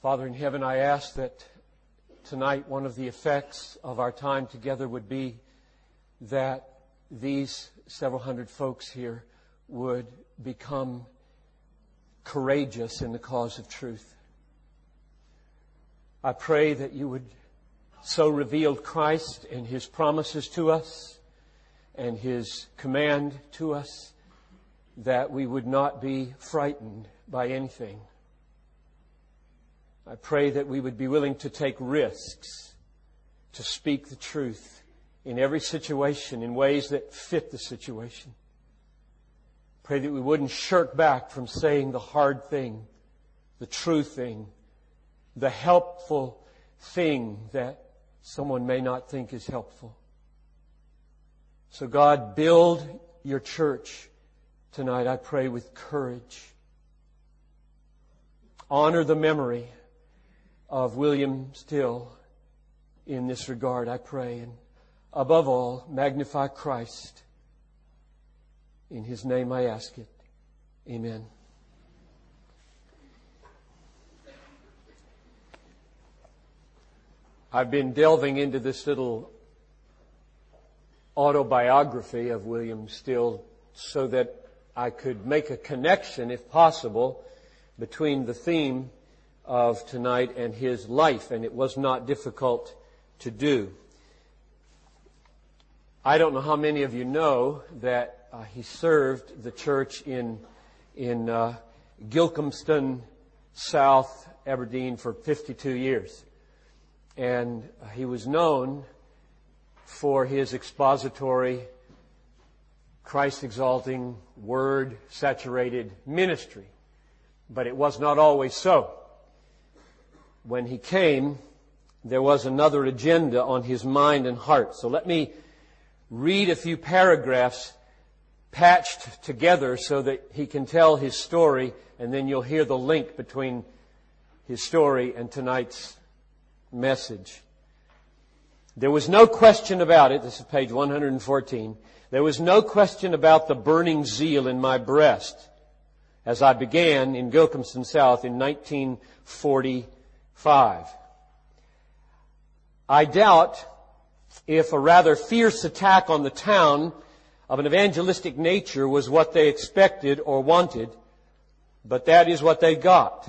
Father in heaven, I ask that tonight one of the effects of our time together would be that these several hundred folks here would become courageous in the cause of truth. I pray that you would so reveal Christ and His promises to us and His command to us that we would not be frightened by anything I pray that we would be willing to take risks to speak the truth in every situation in ways that fit the situation. Pray that we wouldn't shirk back from saying the hard thing, the true thing, the helpful thing that someone may not think is helpful. So God, build your church tonight, I pray, with courage. Honor the memory of William Still in this regard, I pray. And above all, magnify Christ. In His name I ask it. Amen. I've been delving into this little autobiography of William Still so that I could make a connection, if possible, between the theme of tonight and his life, and it was not difficult to do. I don't know how many of you know that uh, he served the church in in uh, Gilcomston, South Aberdeen, for 52 years, and he was known for his expository, Christ-exalting, word-saturated ministry. But it was not always so when he came, there was another agenda on his mind and heart. So let me read a few paragraphs patched together so that he can tell his story and then you'll hear the link between his story and tonight's message. There was no question about it. This is page 114. There was no question about the burning zeal in my breast as I began in Gilcomston South in 1940 5. I doubt if a rather fierce attack on the town of an evangelistic nature was what they expected or wanted, but that is what they got.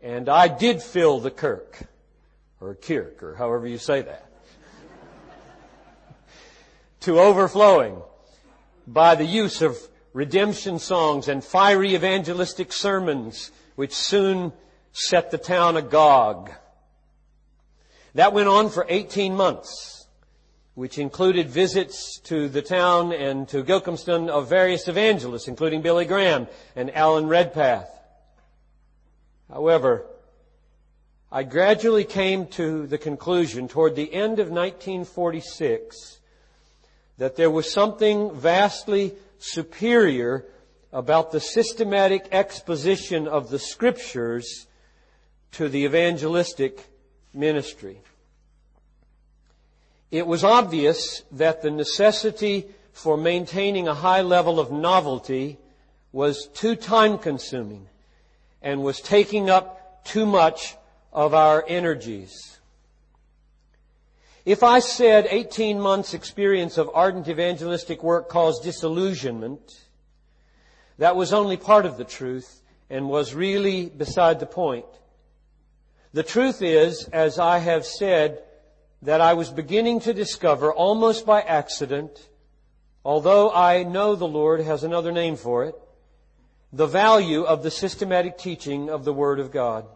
And I did fill the kirk, or kirk, or however you say that, to overflowing by the use of redemption songs and fiery evangelistic sermons, which soon set the town agog. That went on for 18 months, which included visits to the town and to Gilcomston of various evangelists, including Billy Graham and Alan Redpath. However, I gradually came to the conclusion toward the end of 1946 that there was something vastly superior about the systematic exposition of the scriptures to the evangelistic ministry. It was obvious that the necessity for maintaining a high level of novelty was too time consuming and was taking up too much of our energies. If I said 18 months experience of ardent evangelistic work caused disillusionment, that was only part of the truth and was really beside the point. The truth is, as I have said, that I was beginning to discover almost by accident, although I know the Lord has another name for it, the value of the systematic teaching of the Word of God.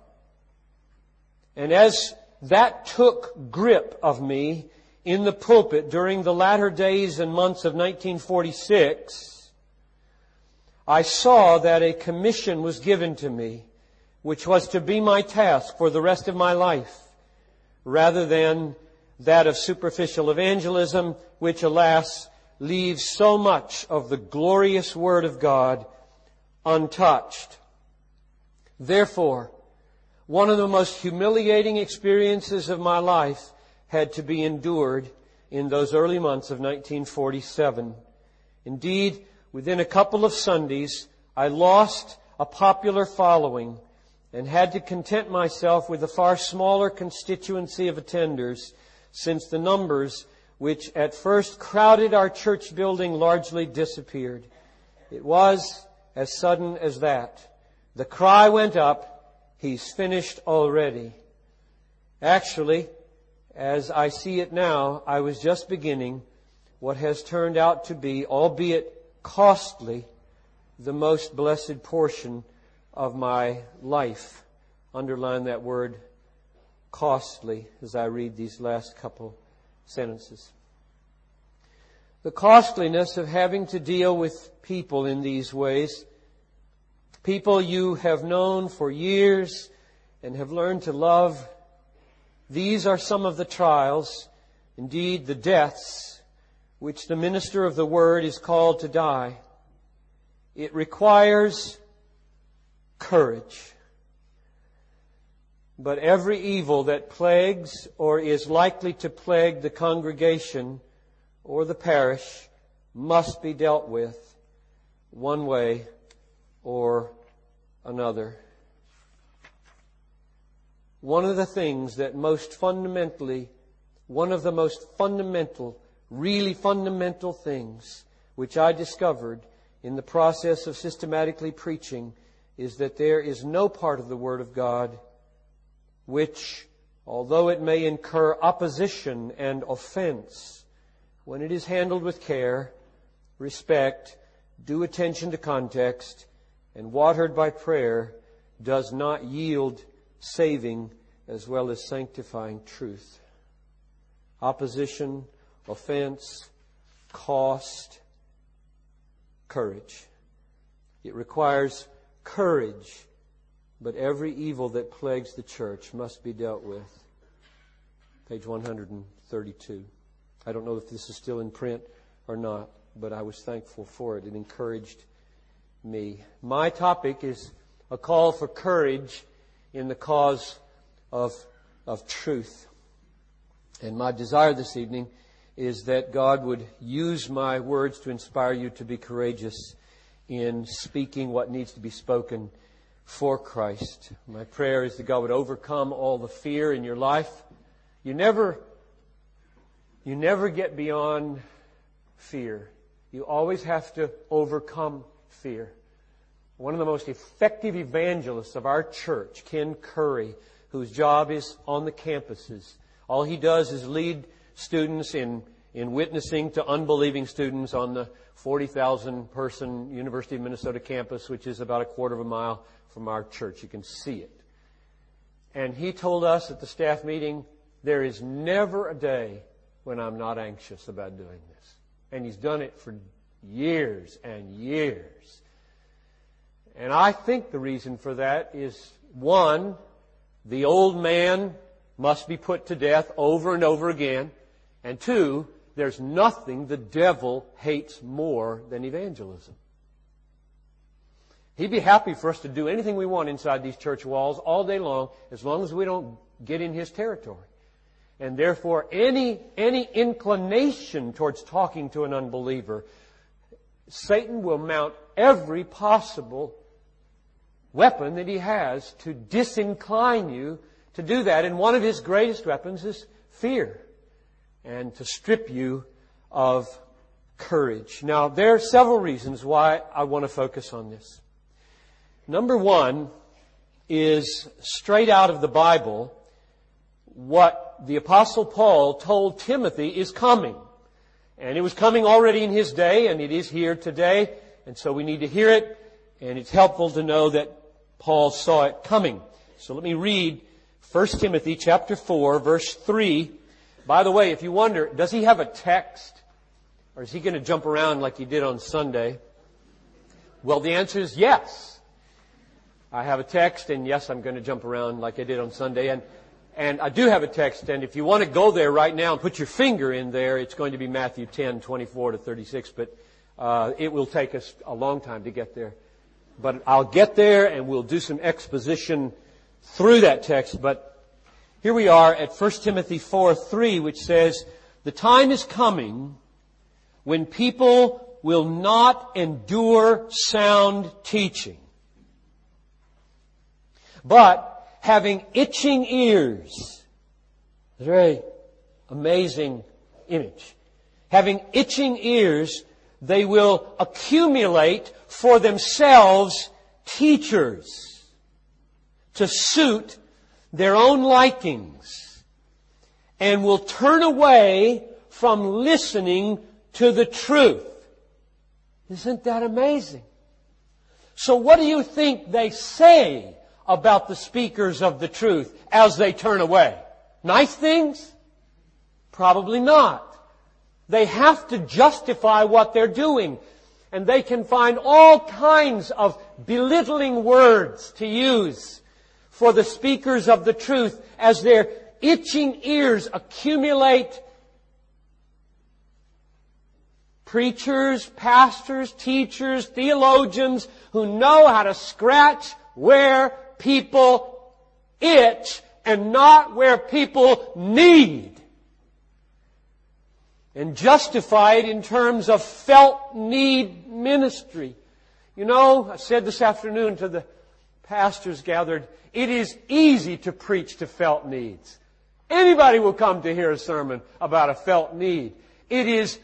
And as that took grip of me in the pulpit during the latter days and months of 1946, I saw that a commission was given to me which was to be my task for the rest of my life, rather than that of superficial evangelism, which alas, leaves so much of the glorious Word of God untouched. Therefore, one of the most humiliating experiences of my life had to be endured in those early months of 1947. Indeed, within a couple of Sundays, I lost a popular following and had to content myself with a far smaller constituency of attenders since the numbers which at first crowded our church building largely disappeared. It was as sudden as that. The cry went up, He's finished already. Actually, as I see it now, I was just beginning what has turned out to be, albeit costly, the most blessed portion of my life. Underline that word costly as I read these last couple sentences. The costliness of having to deal with people in these ways, people you have known for years and have learned to love, these are some of the trials, indeed the deaths, which the minister of the word is called to die. It requires courage. But every evil that plagues or is likely to plague the congregation or the parish must be dealt with one way or another. One of the things that most fundamentally, one of the most fundamental, really fundamental things which I discovered in the process of systematically preaching is that there is no part of the Word of God which, although it may incur opposition and offense, when it is handled with care, respect, due attention to context, and watered by prayer, does not yield saving as well as sanctifying truth. Opposition, offense, cost, courage. It requires courage, but every evil that plagues the church must be dealt with. Page 132. I don't know if this is still in print or not, but I was thankful for it. It encouraged me. My topic is a call for courage in the cause of, of truth. And my desire this evening is that God would use my words to inspire you to be courageous in speaking what needs to be spoken for Christ. My prayer is that God would overcome all the fear in your life. You never, you never get beyond fear. You always have to overcome fear. One of the most effective evangelists of our church, Ken Curry, whose job is on the campuses, all he does is lead students in, in witnessing to unbelieving students on the 40,000 person University of Minnesota campus, which is about a quarter of a mile from our church. You can see it. And he told us at the staff meeting, there is never a day when I'm not anxious about doing this. And he's done it for years and years. And I think the reason for that is one, the old man must be put to death over and over again. And two, there's nothing the devil hates more than evangelism. He'd be happy for us to do anything we want inside these church walls all day long, as long as we don't get in his territory. And therefore, any, any inclination towards talking to an unbeliever, Satan will mount every possible weapon that he has to disincline you to do that. And one of his greatest weapons is fear and to strip you of courage. Now, there are several reasons why I want to focus on this. Number one is straight out of the Bible what the apostle Paul told Timothy is coming. And it was coming already in his day and it is here today. And so we need to hear it and it's helpful to know that Paul saw it coming. So let me read 1 Timothy chapter 4 verse 3 by the way, if you wonder, does he have a text? Or is he going to jump around like he did on Sunday? Well, the answer is yes. I have a text, and yes, I'm going to jump around like I did on Sunday. And, and I do have a text, and if you want to go there right now and put your finger in there, it's going to be Matthew 10, 24 to 36, but uh, it will take us a long time to get there. But I'll get there, and we'll do some exposition through that text, but here we are at 1 Timothy 4 3, which says, The time is coming when people will not endure sound teaching, But having itching ears. A very amazing image. Having itching ears, they will accumulate for themselves teachers to suit their own likings and will turn away from listening to the truth. Isn't that amazing? So what do you think they say about the speakers of the truth as they turn away? Nice things? Probably not. They have to justify what they're doing. And they can find all kinds of belittling words to use for the speakers of the truth as their itching ears accumulate preachers, pastors, teachers, theologians who know how to scratch where people itch and not where people need. And justify it in terms of felt need ministry. You know, I said this afternoon to the pastors gathered, it is easy to preach to felt needs. Anybody will come to hear a sermon about a felt need. It is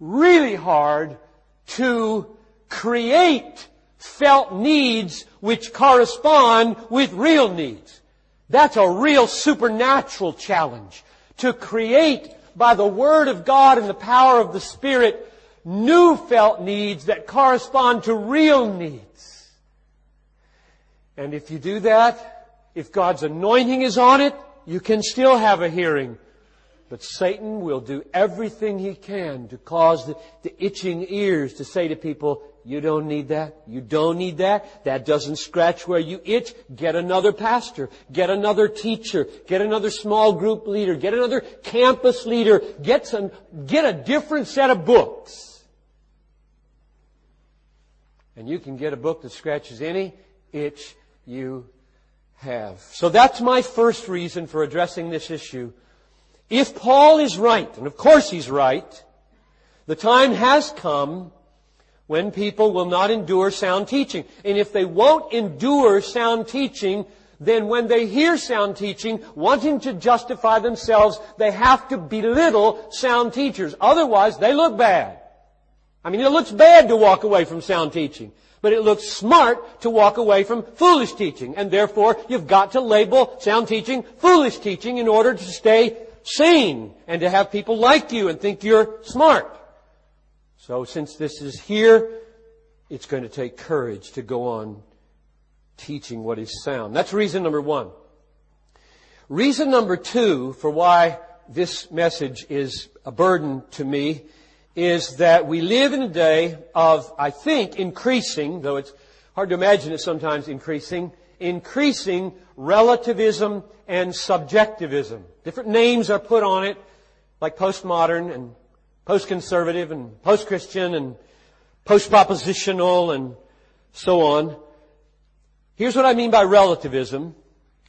really hard to create felt needs which correspond with real needs. That's a real supernatural challenge. To create by the Word of God and the power of the Spirit new felt needs that correspond to real needs. And if you do that, if God's anointing is on it, you can still have a hearing but Satan will do everything he can to cause the, the, itching ears to say to people, you don't need that. You don't need that. That doesn't scratch where you itch. Get another pastor. Get another teacher. Get another small group leader. Get another campus leader. Get some, get a different set of books. And you can get a book that scratches any itch you have. So that's my first reason for addressing this issue if Paul is right, and of course he's right, the time has come when people will not endure sound teaching. And if they won't endure sound teaching, then when they hear sound teaching, wanting to justify themselves, they have to belittle sound teachers. Otherwise, they look bad. I mean, it looks bad to walk away from sound teaching. But it looks smart to walk away from foolish teaching. And therefore, you've got to label sound teaching foolish teaching in order to stay sane and to have people like you and think you're smart. So since this is here, it's going to take courage to go on teaching what is sound. That's reason number one. Reason number two for why this message is a burden to me is that we live in a day of, I think, increasing, though it's hard to imagine it sometimes increasing, increasing relativism and subjectivism. Different names are put on it, like postmodern and post-conservative and post-Christian and post-propositional and so on. Here's what I mean by relativism.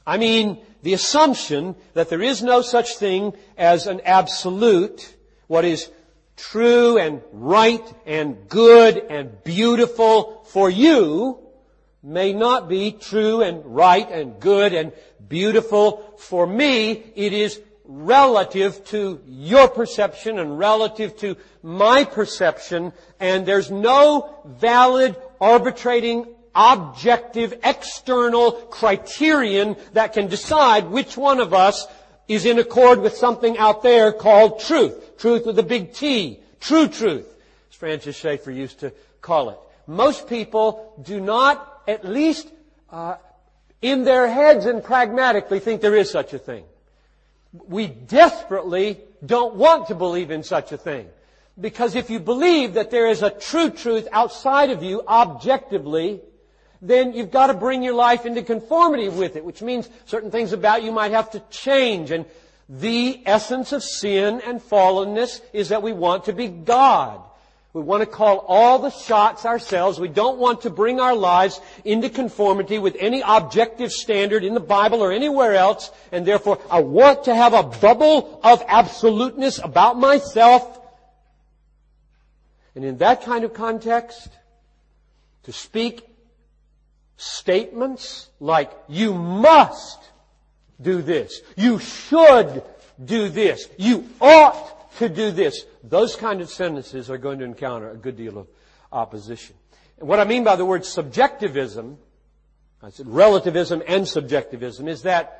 I mean the assumption that there is no such thing as an absolute, what is true and right and good and beautiful for you may not be true and right and good and beautiful for me. It is relative to your perception and relative to my perception and there's no valid arbitrating objective external criterion that can decide which one of us is in accord with something out there called truth. Truth with a big T. True truth. As Francis Schaeffer used to call it. Most people do not at least uh, in their heads and pragmatically think there is such a thing. We desperately don't want to believe in such a thing. Because if you believe that there is a true truth outside of you objectively, then you've got to bring your life into conformity with it, which means certain things about you might have to change. And the essence of sin and fallenness is that we want to be God. We want to call all the shots ourselves. We don't want to bring our lives into conformity with any objective standard in the Bible or anywhere else. And therefore, I want to have a bubble of absoluteness about myself. And in that kind of context, to speak statements like, you must do this. You should do this. You ought to do this. Those kind of sentences are going to encounter a good deal of opposition. And what I mean by the word subjectivism, I said relativism and subjectivism, is that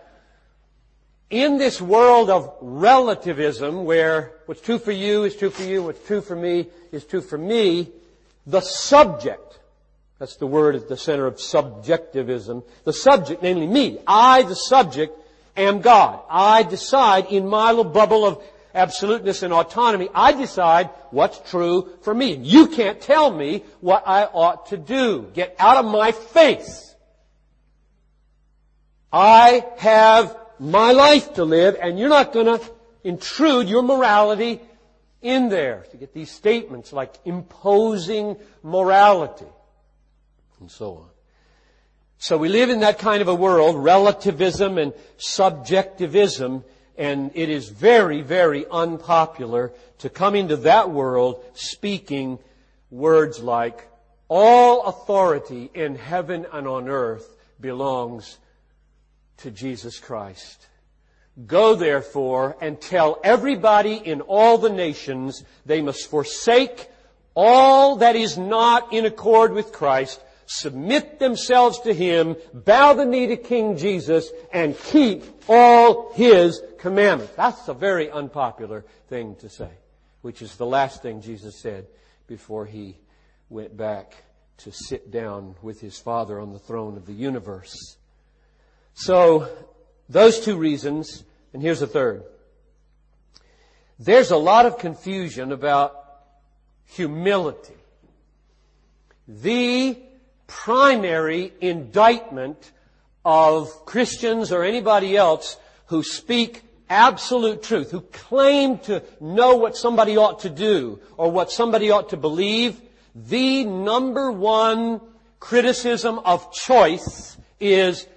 in this world of relativism where what's true for you is true for you, what's true for me is true for me, the subject, that's the word at the center of subjectivism, the subject, namely me, I, the subject, am God. I decide in my little bubble of absoluteness and autonomy, I decide what's true for me. You can't tell me what I ought to do. Get out of my face. I have my life to live and you're not gonna intrude your morality in there. To get these statements like imposing morality and so on. So we live in that kind of a world, relativism and subjectivism, and it is very, very unpopular to come into that world speaking words like, all authority in heaven and on earth belongs to Jesus Christ. Go therefore and tell everybody in all the nations they must forsake all that is not in accord with Christ submit themselves to Him, bow the knee to King Jesus, and keep all His commandments. That's a very unpopular thing to say, which is the last thing Jesus said before He went back to sit down with His Father on the throne of the universe. So, those two reasons, and here's a third. There's a lot of confusion about humility. The primary indictment of Christians or anybody else who speak absolute truth, who claim to know what somebody ought to do or what somebody ought to believe, the number one criticism of choice is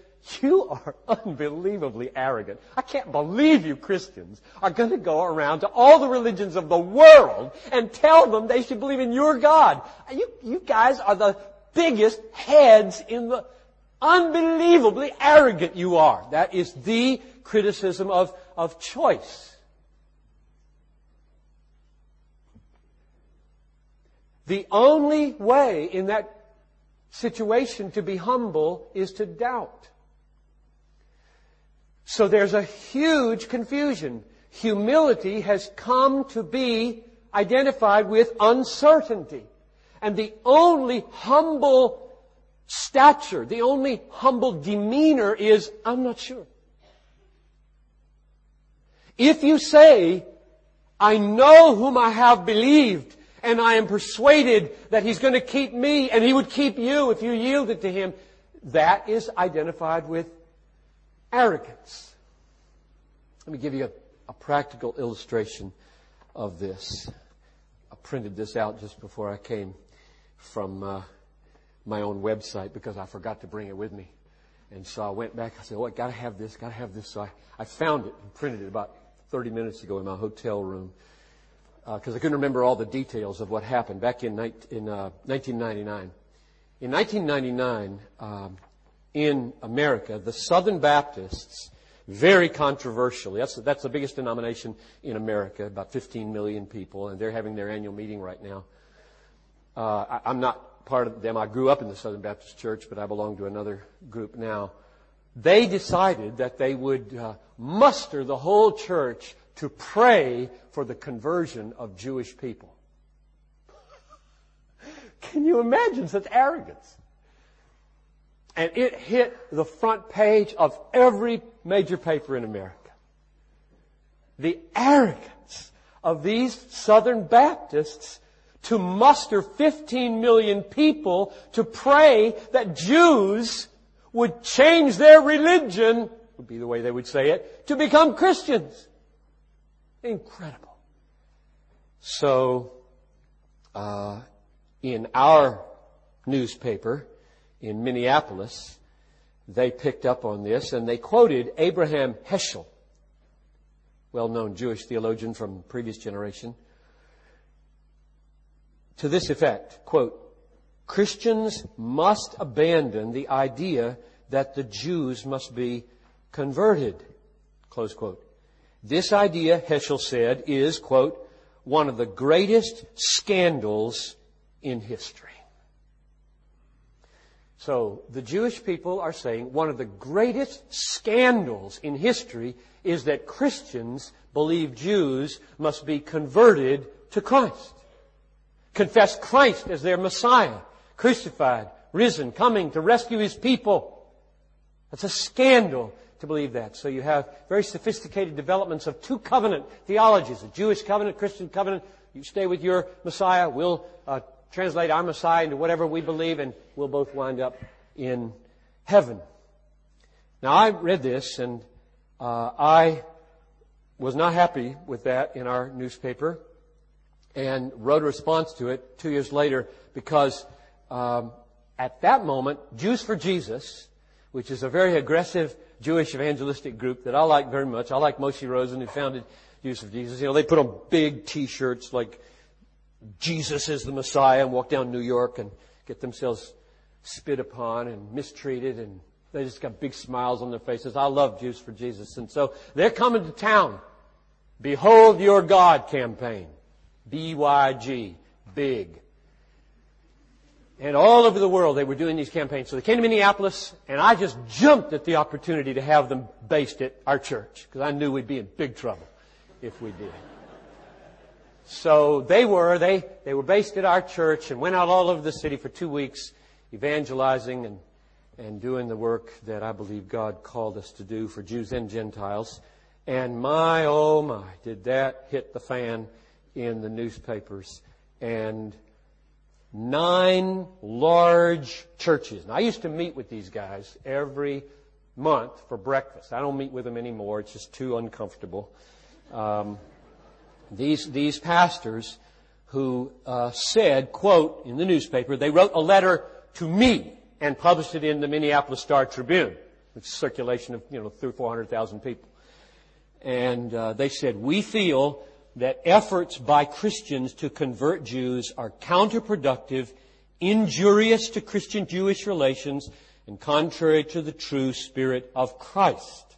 you are unbelievably arrogant. I can't believe you Christians are going to go around to all the religions of the world and tell them they should believe in your God. You, you guys are the biggest heads in the unbelievably arrogant you are. That is the criticism of, of choice. The only way in that situation to be humble is to doubt. So there's a huge confusion. Humility has come to be identified with uncertainty. And the only humble stature, the only humble demeanor is, I'm not sure. If you say, I know whom I have believed, and I am persuaded that He's going to keep me, and He would keep you if you yielded to Him, that is identified with arrogance. Let me give you a, a practical illustration of this. I printed this out just before I came from uh, my own website because I forgot to bring it with me. And so I went back. I said, "Oh, I gotta have this. Gotta have this." So I, I found it and printed it about 30 minutes ago in my hotel room because uh, I couldn't remember all the details of what happened back in, in uh, 1999. In 1999, um, in America, the Southern Baptists, very controversially, that's, that's the biggest denomination in America, about 15 million people, and they're having their annual meeting right now. Uh, I, am not part of them. I grew up in the Southern Baptist Church, but I belong to another group now. They decided that they would uh, muster the whole church to pray for the conversion of Jewish people. Can you imagine such arrogance? And it hit the front page of every major paper in America. The arrogance of these Southern Baptists to muster 15 million people to pray that Jews would change their religion, would be the way they would say it, to become Christians. Incredible. So, uh, in our newspaper in Minneapolis, they picked up on this and they quoted Abraham Heschel, well-known Jewish theologian from previous generation, to this effect, quote, Christians must abandon the idea that the Jews must be converted. Close quote. This idea, Heschel said, is, quote, one of the greatest scandals in history. So the Jewish people are saying one of the greatest scandals in history is that Christians believe Jews must be converted to Christ. Confess Christ as their Messiah, crucified, risen, coming to rescue His people. That's a scandal to believe that. So you have very sophisticated developments of two covenant theologies, a Jewish covenant, Christian covenant. You stay with your Messiah, we'll uh, translate our Messiah into whatever we believe, and we'll both wind up in heaven. Now, I read this, and uh, I was not happy with that in our newspaper, and wrote a response to it two years later because um, at that moment, Jews for Jesus, which is a very aggressive Jewish evangelistic group that I like very much. I like Moshe Rosen, who founded Jews for Jesus. You know, they put on big T-shirts like Jesus is the Messiah and walk down New York and get themselves spit upon and mistreated and they just got big smiles on their faces. I love Jews for Jesus. And so they're coming to town. Behold your God campaign. B-Y-G. Big. And all over the world they were doing these campaigns. So they came to Minneapolis and I just jumped at the opportunity to have them based at our church because I knew we'd be in big trouble if we did. So they were, they, they were based at our church and went out all over the city for two weeks evangelizing and, and doing the work that I believe God called us to do for Jews and Gentiles. And my, oh my, did that hit the fan in the newspapers. And nine large churches. And I used to meet with these guys every month for breakfast. I don't meet with them anymore. It's just too uncomfortable. Um, these, these pastors who uh, said, quote, in the newspaper, they wrote a letter to me and published it in the Minneapolis Star Tribune, which is circulation of, you know, three, four hundred thousand people. And uh, they said, we feel that efforts by Christians to convert Jews are counterproductive, injurious to Christian-Jewish relations, and contrary to the true spirit of Christ.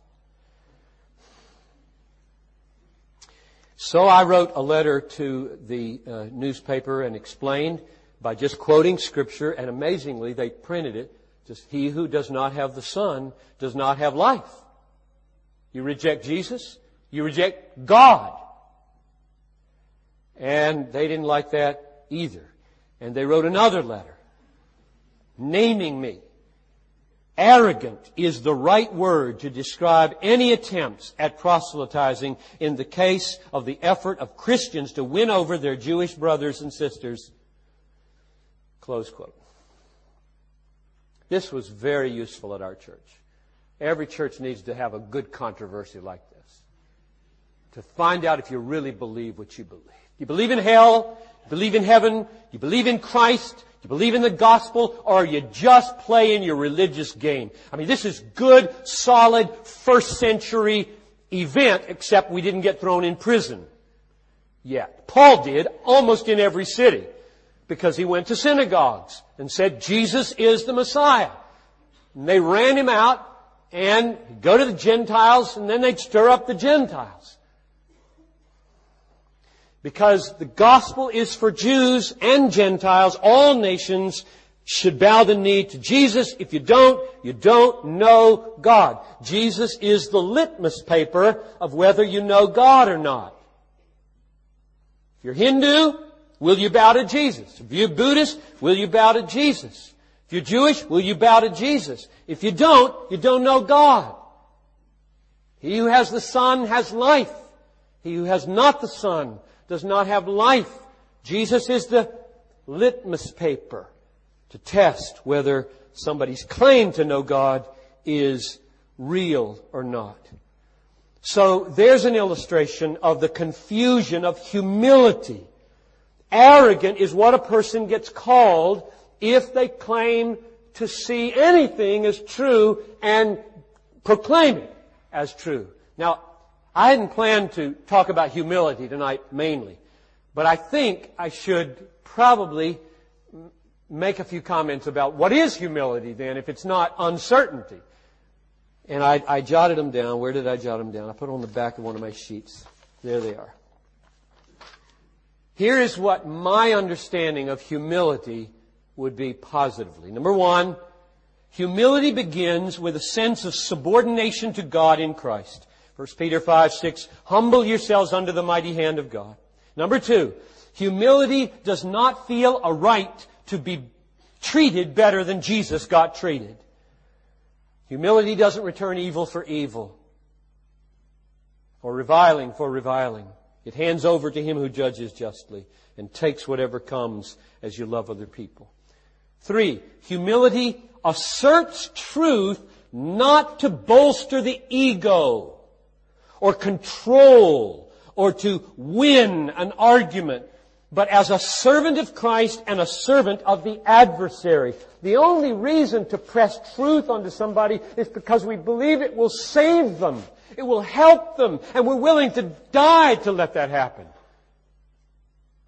So I wrote a letter to the uh, newspaper and explained by just quoting scripture, and amazingly, they printed it. Just he who does not have the Son does not have life. You reject Jesus, you reject God. And they didn't like that either. And they wrote another letter naming me Arrogant is the right word to describe any attempts at proselytizing in the case of the effort of Christians to win over their Jewish brothers and sisters. Close quote. This was very useful at our church. Every church needs to have a good controversy like this. To find out if you really believe what you believe. You believe in hell, you believe in heaven, you believe in Christ, you believe in the gospel or are you just playing your religious game? I mean, this is good, solid, first century event, except we didn't get thrown in prison yet. Paul did almost in every city because he went to synagogues and said, Jesus is the Messiah. And they ran him out and go to the Gentiles and then they'd stir up the Gentiles. Because the gospel is for Jews and Gentiles. All nations should bow the knee to Jesus. If you don't, you don't know God. Jesus is the litmus paper of whether you know God or not. If you're Hindu, will you bow to Jesus? If you're Buddhist, will you bow to Jesus? If you're Jewish, will you bow to Jesus? If you don't, you don't know God. He who has the Son has life. He who has not the Son does not have life. Jesus is the litmus paper to test whether somebody's claim to know God is real or not. So there's an illustration of the confusion of humility. Arrogant is what a person gets called if they claim to see anything as true and proclaim it as true. Now, I hadn't planned to talk about humility tonight mainly, but I think I should probably make a few comments about what is humility then if it's not uncertainty. And I, I jotted them down. Where did I jot them down? I put them on the back of one of my sheets. There they are. Here is what my understanding of humility would be positively. Number one, humility begins with a sense of subordination to God in Christ. 1 Peter 5, 6, humble yourselves under the mighty hand of God. Number two, humility does not feel a right to be treated better than Jesus got treated. Humility doesn't return evil for evil or reviling for reviling. It hands over to him who judges justly and takes whatever comes as you love other people. Three, humility asserts truth not to bolster the ego or control or to win an argument, but as a servant of Christ and a servant of the adversary. The only reason to press truth onto somebody is because we believe it will save them. It will help them. And we're willing to die to let that happen.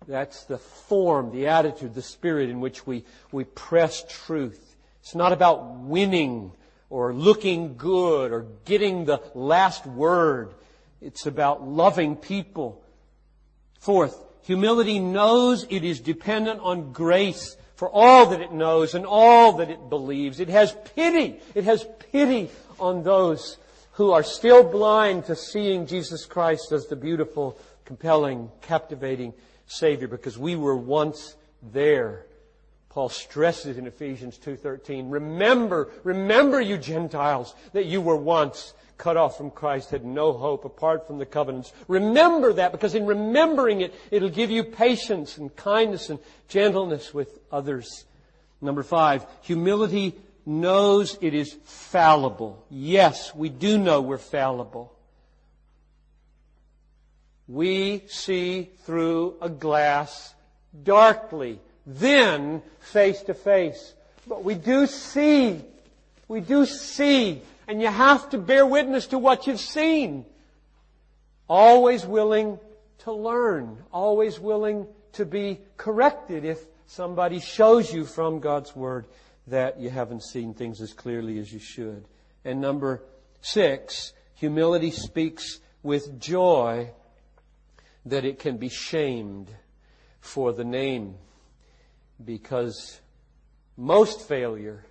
That's the form, the attitude, the spirit in which we, we press truth. It's not about winning or looking good or getting the last word. It's about loving people. Fourth, humility knows it is dependent on grace for all that it knows and all that it believes. It has pity. It has pity on those who are still blind to seeing Jesus Christ as the beautiful, compelling, captivating Savior because we were once there. Paul stresses in Ephesians 2.13, remember, remember you Gentiles that you were once cut off from Christ, had no hope apart from the covenants. Remember that because in remembering it, it'll give you patience and kindness and gentleness with others. Number five, humility knows it is fallible. Yes, we do know we're fallible. We see through a glass darkly, then face to face. But we do see. We do see. And you have to bear witness to what you've seen. Always willing to learn. Always willing to be corrected if somebody shows you from God's Word that you haven't seen things as clearly as you should. And number six, humility speaks with joy that it can be shamed for the name because most failure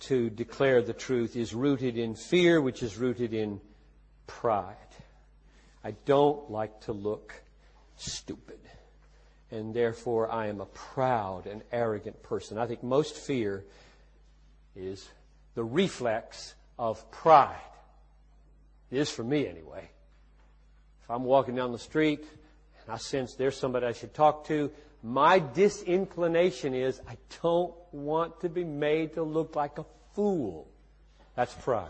to declare the truth is rooted in fear, which is rooted in pride. I don't like to look stupid. And therefore, I am a proud and arrogant person. I think most fear is the reflex of pride. It is for me anyway. If I'm walking down the street and I sense there's somebody I should talk to, my disinclination is I don't want to be made to look like a fool. That's pride.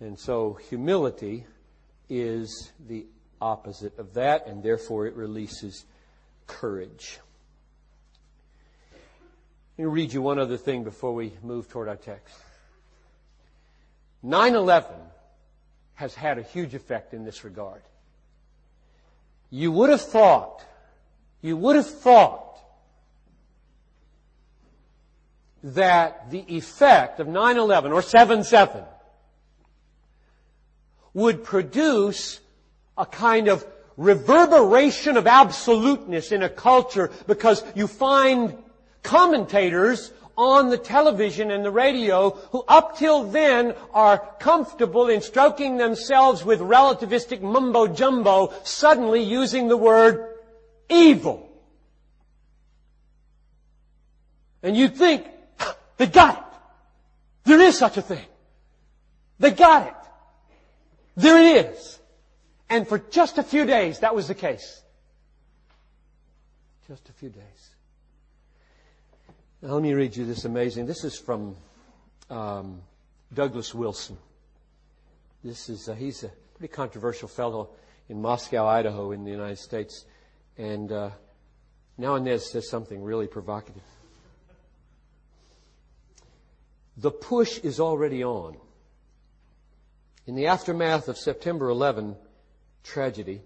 And so humility is the opposite of that, and therefore it releases courage. Let me read you one other thing before we move toward our text. 9-11 has had a huge effect in this regard. You would have thought, you would have thought that the effect of 9-11 or 7-7 would produce a kind of reverberation of absoluteness in a culture because you find commentators on the television and the radio who up till then are comfortable in stroking themselves with relativistic mumbo jumbo suddenly using the word evil. And you'd think, they got it. There is such a thing. They got it. There it is. And for just a few days, that was the case. Just a few days. Now, let me read you this amazing. This is from um, Douglas Wilson. This is uh, he's a pretty controversial fellow in Moscow, Idaho, in the United States, and uh, now and then says something really provocative. The push is already on. In the aftermath of September 11 tragedy,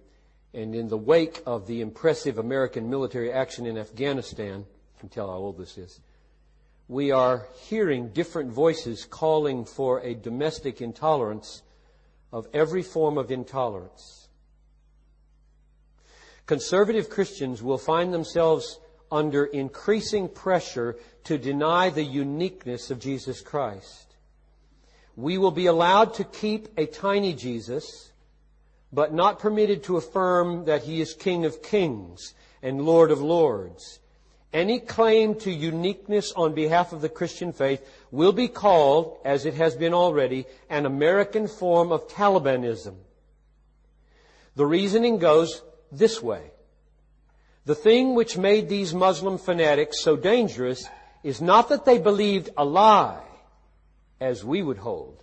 and in the wake of the impressive American military action in Afghanistan, you can tell how old this is. We are hearing different voices calling for a domestic intolerance of every form of intolerance. Conservative Christians will find themselves under increasing pressure to deny the uniqueness of Jesus Christ. We will be allowed to keep a tiny Jesus, but not permitted to affirm that he is King of Kings and Lord of Lords. Any claim to uniqueness on behalf of the Christian faith will be called, as it has been already, an American form of Talibanism. The reasoning goes this way. The thing which made these Muslim fanatics so dangerous is not that they believed a lie, as we would hold,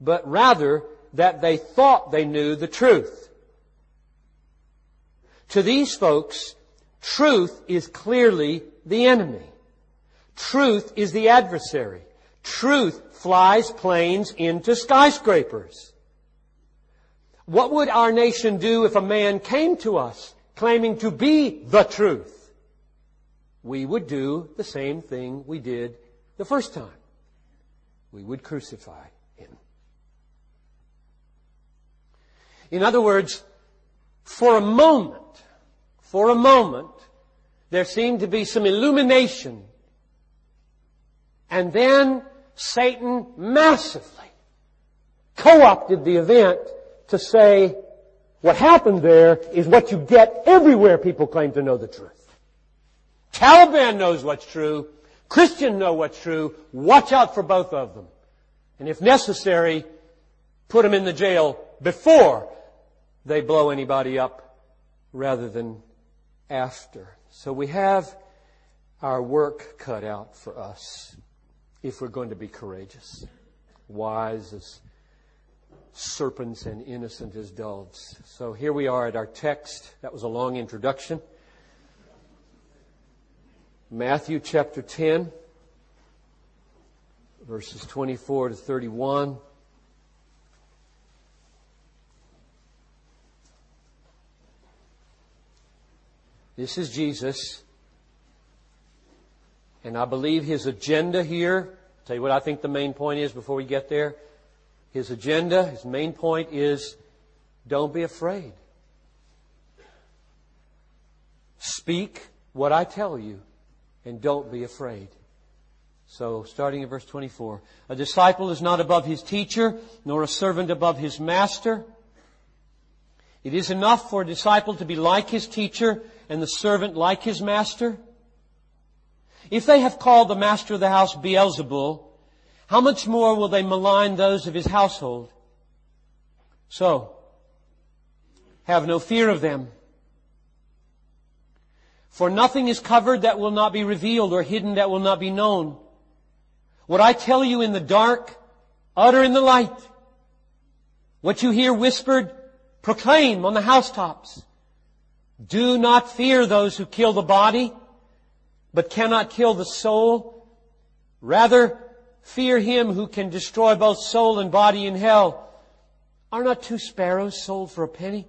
but rather that they thought they knew the truth. To these folks, truth is clearly the enemy. Truth is the adversary. Truth flies planes into skyscrapers. What would our nation do if a man came to us claiming to be the truth? We would do the same thing we did the first time. We would crucify him. In other words, for a moment, for a moment, there seemed to be some illumination. And then Satan massively co-opted the event to say, what happened there is what you get everywhere people claim to know the truth. Taliban knows what's true. Christian know what's true. Watch out for both of them. And if necessary, put them in the jail before they blow anybody up rather than after. So we have our work cut out for us if we're going to be courageous, wise as serpents and innocent as doves. So here we are at our text. That was a long introduction. Matthew chapter 10, verses 24 to 31. This is Jesus. And I believe his agenda here, I'll tell you what I think the main point is before we get there. His agenda, his main point is don't be afraid. Speak what I tell you and don't be afraid. So, starting in verse 24. A disciple is not above his teacher, nor a servant above his master. It is enough for a disciple to be like his teacher and the servant like his master. If they have called the master of the house Beelzebul, how much more will they malign those of his household? So, have no fear of them. For nothing is covered that will not be revealed or hidden that will not be known. What I tell you in the dark, utter in the light. What you hear whispered, proclaim on the housetops. Do not fear those who kill the body, but cannot kill the soul. Rather, fear him who can destroy both soul and body in hell. Are not two sparrows sold for a penny?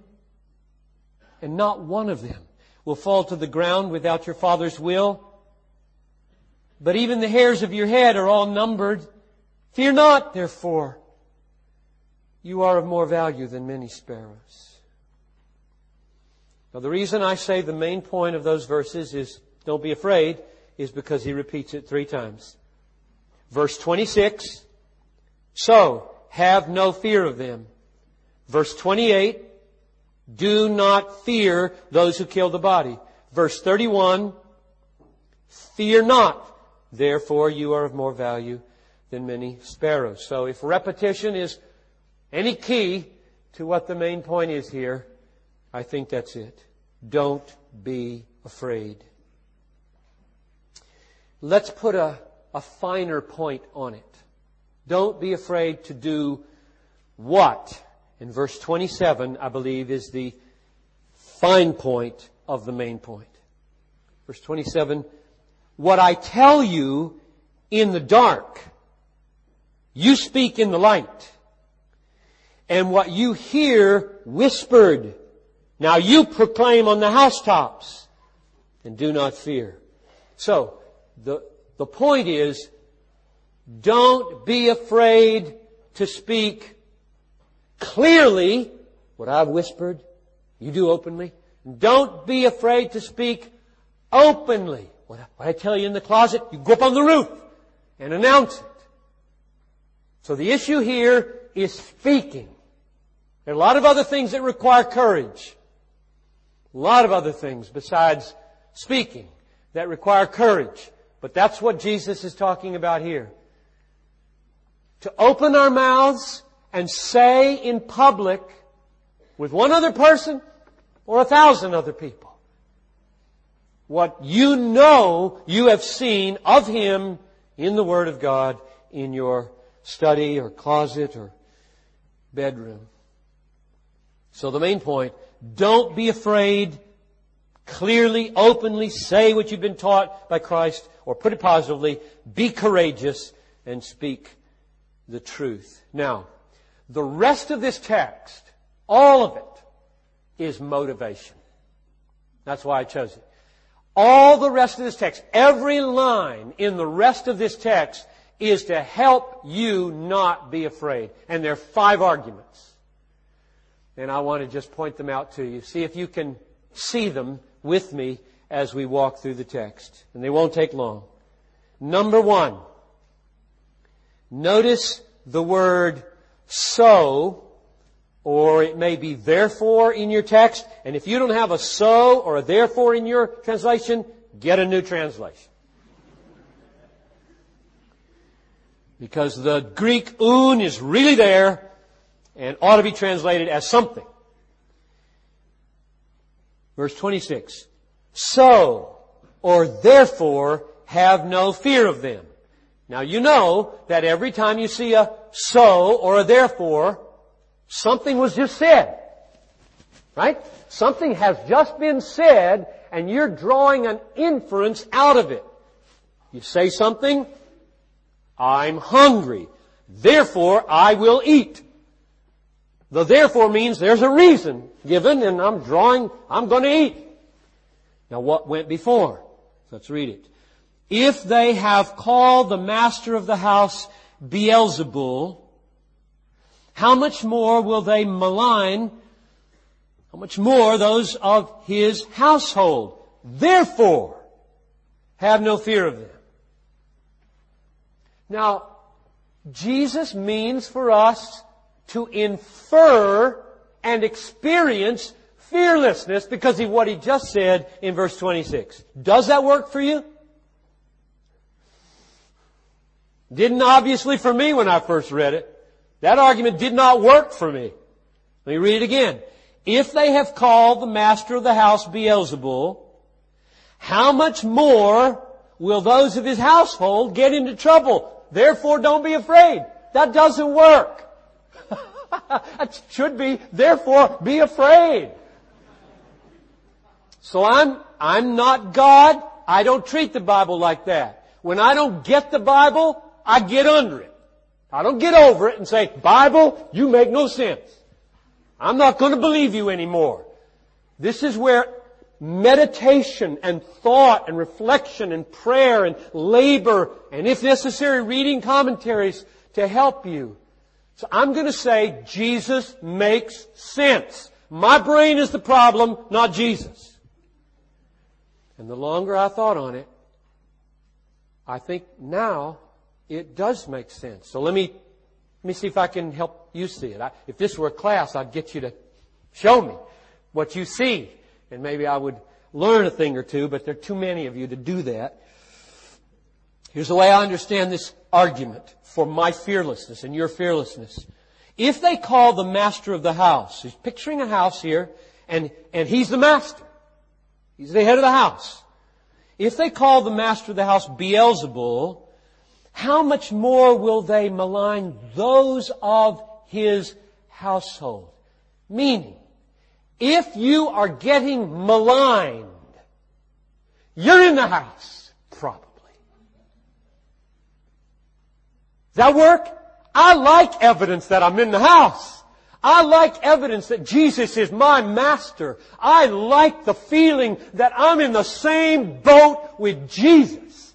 And not one of them will fall to the ground without your Father's will. But even the hairs of your head are all numbered. Fear not, therefore. You are of more value than many sparrows. Now the reason I say the main point of those verses is don't be afraid is because he repeats it three times. Verse 26, so have no fear of them. Verse 28, do not fear those who kill the body. Verse 31, fear not. Therefore you are of more value than many sparrows. So if repetition is any key to what the main point is here, I think that's it. Don't be afraid. Let's put a, a finer point on it. Don't be afraid to do what? in verse 27, I believe, is the fine point of the main point. Verse 27, what I tell you in the dark, you speak in the light. And what you hear whispered, now you proclaim on the housetops and do not fear. So, the, the point is, don't be afraid to speak clearly what I've whispered. You do openly. Don't be afraid to speak openly. What I tell you in the closet, you go up on the roof and announce it. So the issue here is speaking. There are a lot of other things that require courage. A lot of other things besides speaking that require courage. But that's what Jesus is talking about here. To open our mouths and say in public with one other person or a thousand other people what you know you have seen of Him in the Word of God in your study or closet or bedroom. So the main point, don't be afraid. Clearly, openly say what you've been taught by Christ, or put it positively, be courageous and speak the truth. Now, the rest of this text, all of it, is motivation. That's why I chose it. All the rest of this text, every line in the rest of this text is to help you not be afraid. And there are five arguments. And I want to just point them out to you. See if you can see them with me as we walk through the text. And they won't take long. Number one. Notice the word so, or it may be therefore in your text. And if you don't have a so or a therefore in your translation, get a new translation. Because the Greek oun is really there and ought to be translated as something. Verse 26. So, or therefore, have no fear of them. Now you know that every time you see a so or a therefore, something was just said. Right? Something has just been said and you're drawing an inference out of it. You say something, I'm hungry. Therefore, I will eat. The therefore means there's a reason given and I'm drawing, I'm going to eat. Now what went before? Let's read it. If they have called the master of the house Beelzebul, how much more will they malign, how much more those of his household? Therefore, have no fear of them. Now, Jesus means for us to infer and experience fearlessness because of what he just said in verse 26. Does that work for you? Didn't obviously for me when I first read it. That argument did not work for me. Let me read it again. If they have called the master of the house Beelzebul, how much more will those of his household get into trouble? Therefore don't be afraid. That doesn't work. it should be, therefore be afraid. So I'm, I'm not God. I don't treat the Bible like that. When I don't get the Bible, I get under it. I don't get over it and say, Bible, you make no sense. I'm not going to believe you anymore. This is where meditation and thought and reflection and prayer and labor and if necessary reading commentaries to help you. So I'm going to say Jesus makes sense. My brain is the problem, not Jesus. And the longer I thought on it, I think now it does make sense. So let me, let me see if I can help you see it. I, if this were a class, I'd get you to show me what you see and maybe I would learn a thing or two, but there are too many of you to do that. Here's the way I understand this argument for my fearlessness and your fearlessness. If they call the master of the house, he's picturing a house here, and, and he's the master. He's the head of the house. If they call the master of the house Beelzebul, how much more will they malign those of his household? Meaning, if you are getting maligned, you're in the house, probably. Does that work? I like evidence that I'm in the house. I like evidence that Jesus is my master. I like the feeling that I'm in the same boat with Jesus.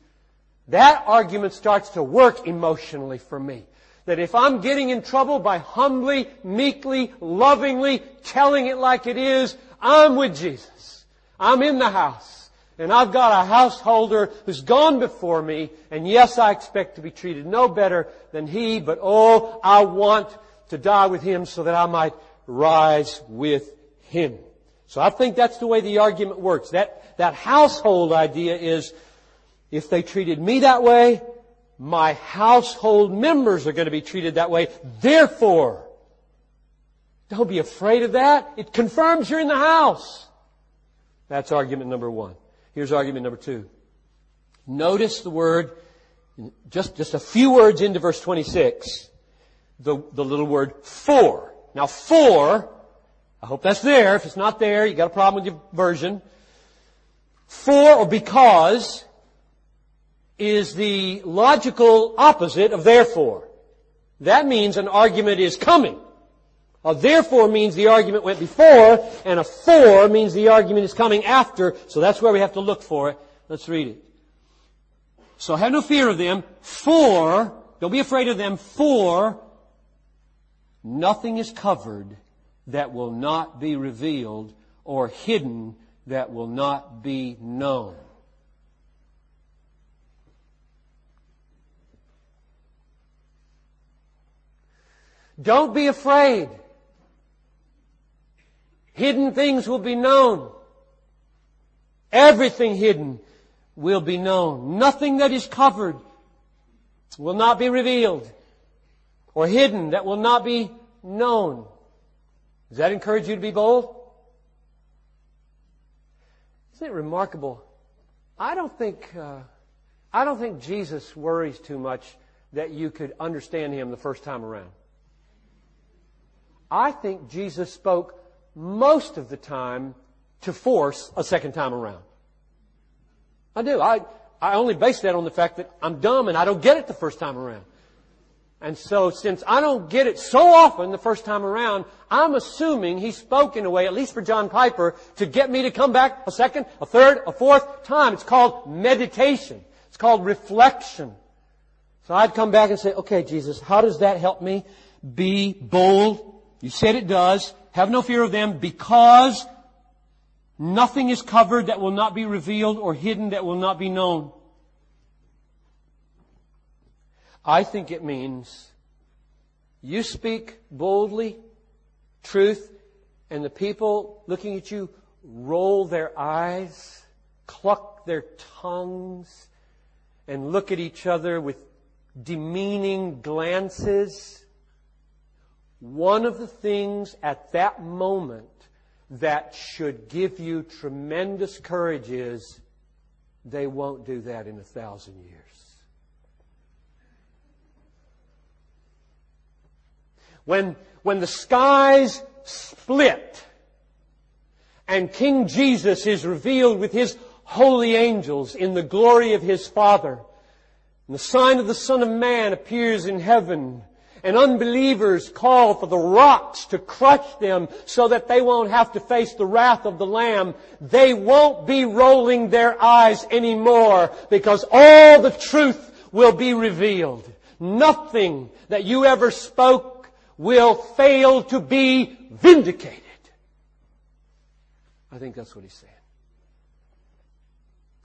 That argument starts to work emotionally for me. That if I'm getting in trouble by humbly, meekly, lovingly telling it like it is, I'm with Jesus. I'm in the house. And I've got a householder who's gone before me, and yes, I expect to be treated no better than he, but oh, I want to die with him so that I might rise with him. So I think that's the way the argument works. That, that household idea is, if they treated me that way, my household members are going to be treated that way. Therefore, don't be afraid of that. It confirms you're in the house. That's argument number one. Here's argument number two. Notice the word, just, just a few words into verse 26 the, the little word for. Now for, I hope that's there. If it's not there, you got a problem with your version. For or because is the logical opposite of therefore. That means an argument is coming. A therefore means the argument went before, and a for means the argument is coming after, so that's where we have to look for it. Let's read it. So have no fear of them, for, don't be afraid of them, for Nothing is covered that will not be revealed or hidden that will not be known. Don't be afraid. Hidden things will be known. Everything hidden will be known. Nothing that is covered will not be revealed or hidden that will not be known. Does that encourage you to be bold? Isn't it remarkable? I don't think, uh, I don't think Jesus worries too much that you could understand him the first time around. I think Jesus spoke most of the time to force a second time around. I do. I, I only base that on the fact that I'm dumb and I don't get it the first time around. And so since I don't get it so often the first time around, I'm assuming he spoke in a way, at least for John Piper, to get me to come back a second, a third, a fourth time. It's called meditation. It's called reflection. So I'd come back and say, okay, Jesus, how does that help me be bold? You said it does. Have no fear of them because nothing is covered that will not be revealed or hidden that will not be known. I think it means you speak boldly, truth, and the people looking at you roll their eyes, cluck their tongues, and look at each other with demeaning glances. One of the things at that moment that should give you tremendous courage is they won't do that in a thousand years. When, when the skies split and King Jesus is revealed with his holy angels in the glory of his Father, and the sign of the Son of Man appears in heaven, and unbelievers call for the rocks to crush them so that they won't have to face the wrath of the Lamb. They won't be rolling their eyes anymore because all the truth will be revealed. Nothing that you ever spoke will fail to be vindicated. I think that's what he's saying.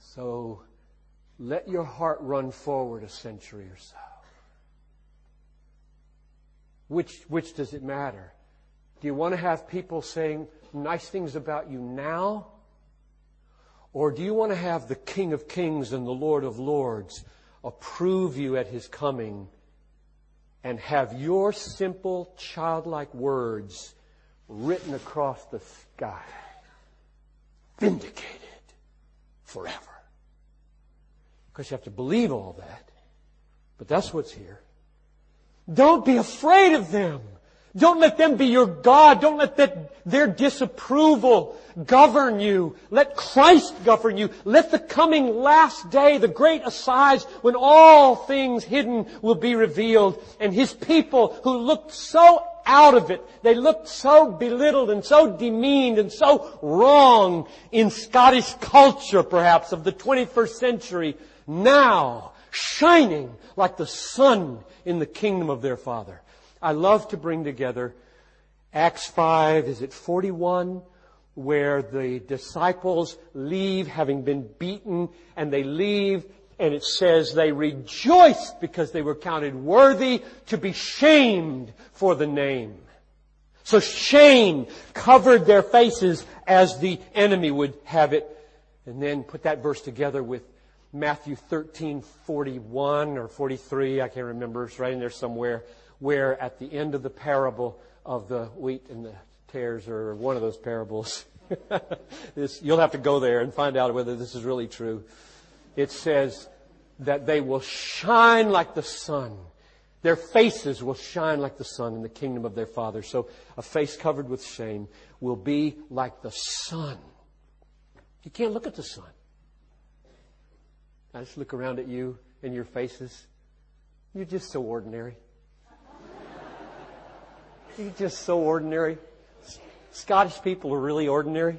So let your heart run forward a century or so. Which, which does it matter? Do you want to have people saying nice things about you now? Or do you want to have the King of Kings and the Lord of Lords approve you at His coming and have your simple childlike words written across the sky, vindicated forever. Because you have to believe all that. But that's what's here. Don't be afraid of them. Don't let them be your God. Don't let that, their disapproval govern you. Let Christ govern you. Let the coming last day, the great assize, when all things hidden will be revealed, and His people who looked so out of it. They looked so belittled and so demeaned and so wrong in Scottish culture, perhaps, of the 21st century. Now, shining like the sun in the kingdom of their Father. I love to bring together Acts 5, is it 41? Where the disciples leave having been beaten and they leave and it says they rejoiced because they were counted worthy to be shamed for the name. So shame covered their faces as the enemy would have it. And then put that verse together with Matthew 13, 41 or 43, I can't remember, it's right in there somewhere, where at the end of the parable of the wheat and the tares, or one of those parables, this, you'll have to go there and find out whether this is really true it says that they will shine like the sun. Their faces will shine like the sun in the kingdom of their Father. So a face covered with shame will be like the sun. You can't look at the sun. I just look around at you and your faces. You're just so ordinary. You're just so ordinary. Scottish people are really ordinary.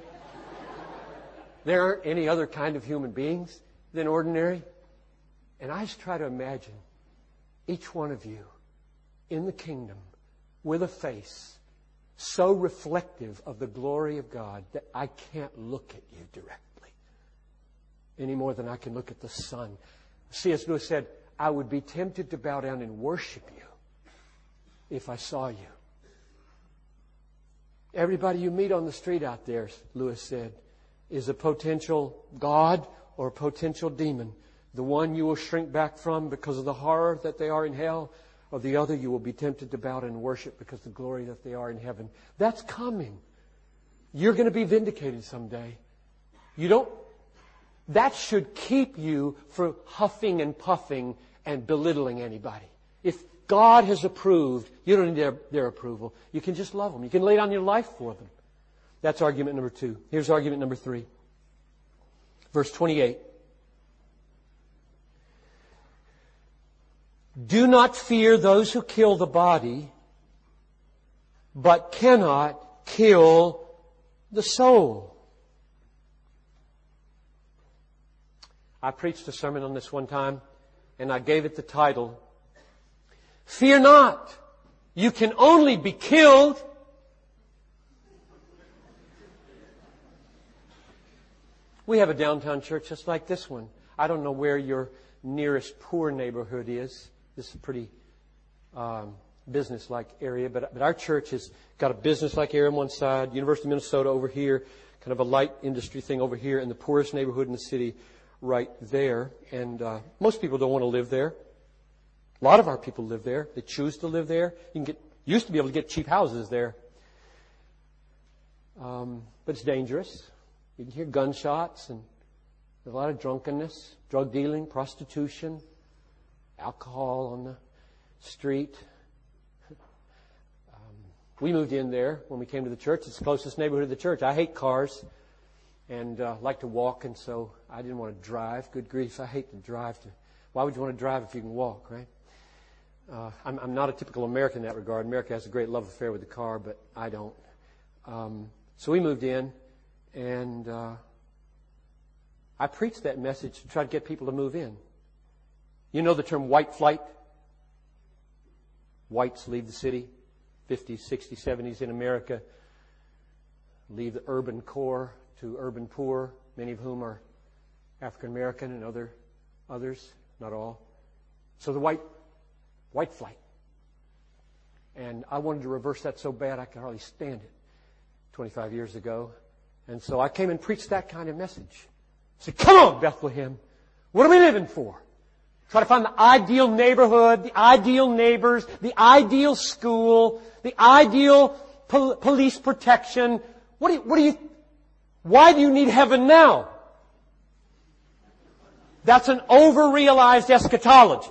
There aren't any other kind of human beings than ordinary. And I just try to imagine each one of you in the kingdom with a face so reflective of the glory of God that I can't look at you directly any more than I can look at the sun. C.S. Lewis said, I would be tempted to bow down and worship you if I saw you. Everybody you meet on the street out there, Lewis said, is a potential God or a potential demon. The one you will shrink back from because of the horror that they are in hell, or the other you will be tempted to bow and worship because of the glory that they are in heaven. That's coming. You're going to be vindicated someday. You don't, that should keep you from huffing and puffing and belittling anybody. If God has approved, you don't need their, their approval. You can just love them. You can lay down your life for them. That's argument number two. Here's argument number three. Verse 28. Do not fear those who kill the body, but cannot kill the soul. I preached a sermon on this one time, and I gave it the title, Fear not. You can only be killed We have a downtown church just like this one. I don't know where your nearest poor neighborhood is. This is a pretty um, business-like area, but, but our church has got a business-like area on one side, University of Minnesota over here, kind of a light industry thing over here, and the poorest neighborhood in the city right there. And uh, most people don't want to live there. A lot of our people live there. They choose to live there. You can get used to be able to get cheap houses there, um, but it's dangerous. You can hear gunshots and a lot of drunkenness, drug dealing, prostitution, alcohol on the street. Um, we moved in there when we came to the church. It's the closest neighborhood of the church. I hate cars and uh, like to walk, and so I didn't want to drive. Good grief, I hate to drive. To, why would you want to drive if you can walk, right? Uh, I'm, I'm, not a typical American in that regard. America has a great love affair with the car, but I don't. Um, so we moved in. And uh, I preached that message to try to get people to move in. You know the term white flight? Whites leave the city, 50s, 60s, 70s in America, leave the urban core to urban poor, many of whom are African American and other others, not all. So the white white flight. And I wanted to reverse that so bad I could hardly stand it 25 years ago. And so I came and preached that kind of message. I said, come on, Bethlehem. What are we living for? Try to find the ideal neighborhood, the ideal neighbors, the ideal school, the ideal pol- police protection. What do you, what do you, why do you need heaven now? That's an over-realized eschatology.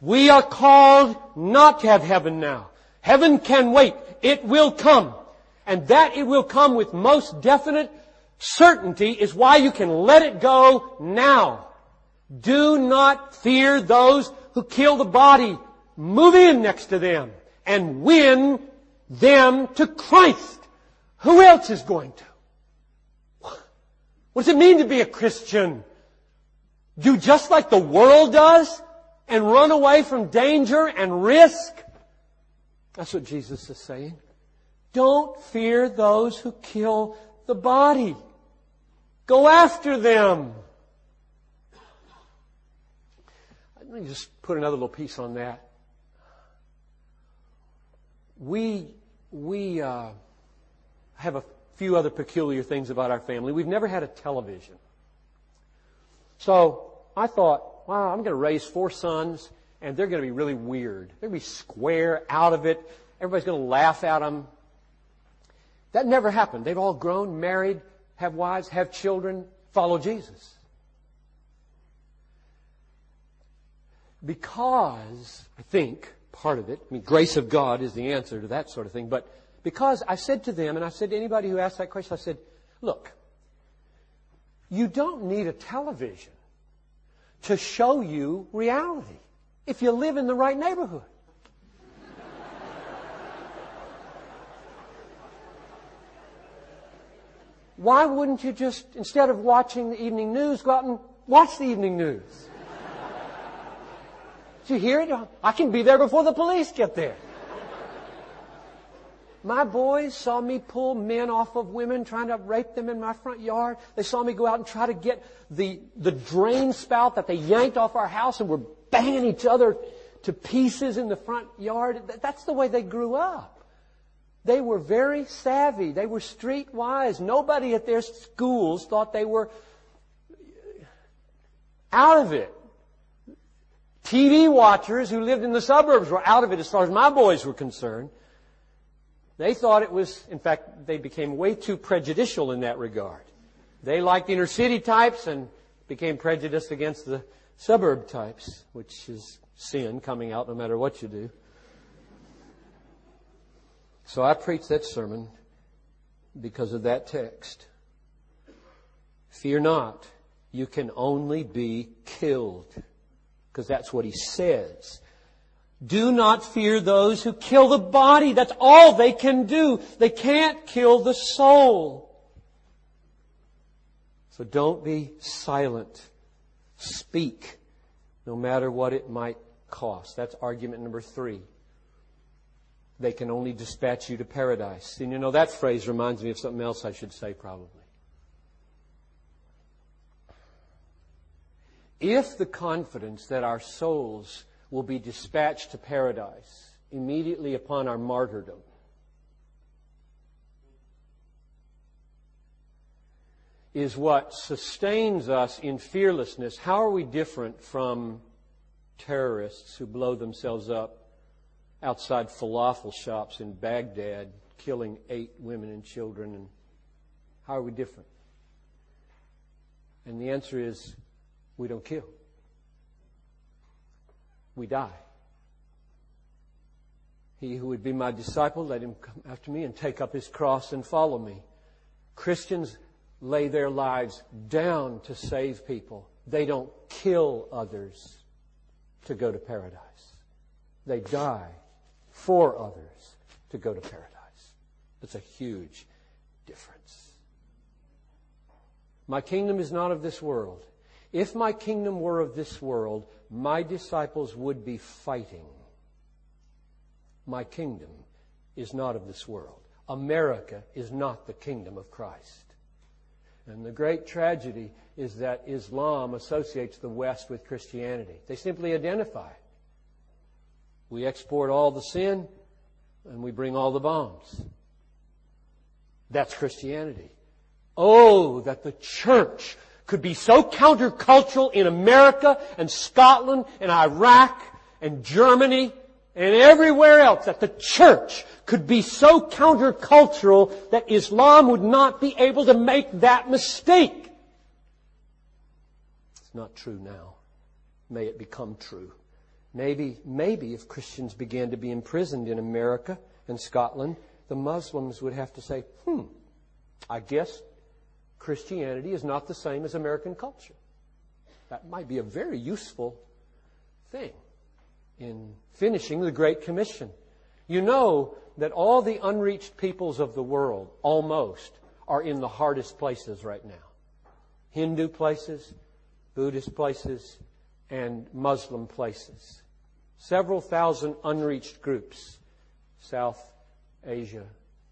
We are called not to have heaven now. Heaven can wait. It will come. And that it will come with most definite certainty is why you can let it go now. Do not fear those who kill the body, move in next to them and win them to Christ. Who else is going to? What does it mean to be a Christian? Do just like the world does and run away from danger and risk? That's what Jesus is saying. Don't fear those who kill the body. Go after them. Let me just put another little piece on that. We, we uh, have a few other peculiar things about our family. We've never had a television. So I thought, wow, I'm going to raise four sons, and they're going to be really weird. They're going to be square, out of it. Everybody's going to laugh at them. That never happened. They've all grown, married, have wives, have children, follow Jesus. Because, I think, part of it, I mean, grace of God is the answer to that sort of thing, but because I said to them, and I said to anybody who asked that question, I said, look, you don't need a television to show you reality if you live in the right neighborhood. Why wouldn't you just, instead of watching the evening news, go out and watch the evening news? Do you hear it? I can be there before the police get there. My boys saw me pull men off of women, trying to rape them in my front yard. They saw me go out and try to get the, the drain spout that they yanked off our house and were banging each other to pieces in the front yard. That's the way they grew up. They were very savvy. They were streetwise. Nobody at their schools thought they were out of it. TV watchers who lived in the suburbs were out of it as far as my boys were concerned. They thought it was, in fact, they became way too prejudicial in that regard. They liked inner city types and became prejudiced against the suburb types, which is sin coming out no matter what you do. So I preached that sermon because of that text. Fear not, you can only be killed because that's what he says. Do not fear those who kill the body. That's all they can do. They can't kill the soul. So don't be silent. Speak, no matter what it might cost. That's argument number three. They can only dispatch you to paradise. And you know, that phrase reminds me of something else I should say probably. if the confidence that our souls will be dispatched to paradise immediately upon our martyrdom is what sustains us in fearlessness, how are we different from terrorists who blow themselves up outside falafel shops in Baghdad, killing eight women and children? And how are we different? And the answer is we don't kill. We die. He who would be my disciple, let him come after me and take up his cross and follow me. Christians lay their lives down to save people. They don't kill others to go to paradise. They die for others to go to paradise. That's a huge difference. My kingdom is not of this world. If my kingdom were of this world, my disciples would be fighting. My kingdom is not of this world. America is not the kingdom of Christ. And the great tragedy is that Islam associates the West with Christianity. They simply identify. We export all the sin and we bring all the bombs. That's Christianity. Oh, that the church could be so countercultural in America and Scotland and Iraq and Germany and everywhere else that the church could be so countercultural that Islam would not be able to make that mistake. It's not true now. May it become true. Maybe, maybe if Christians began to be imprisoned in America and Scotland, the Muslims would have to say, hmm, I guess Christianity is not the same as American culture. That might be a very useful thing in finishing the Great Commission. You know that all the unreached peoples of the world, almost, are in the hardest places right now. Hindu places, Buddhist places, and Muslim places. Several thousand unreached groups, South Asia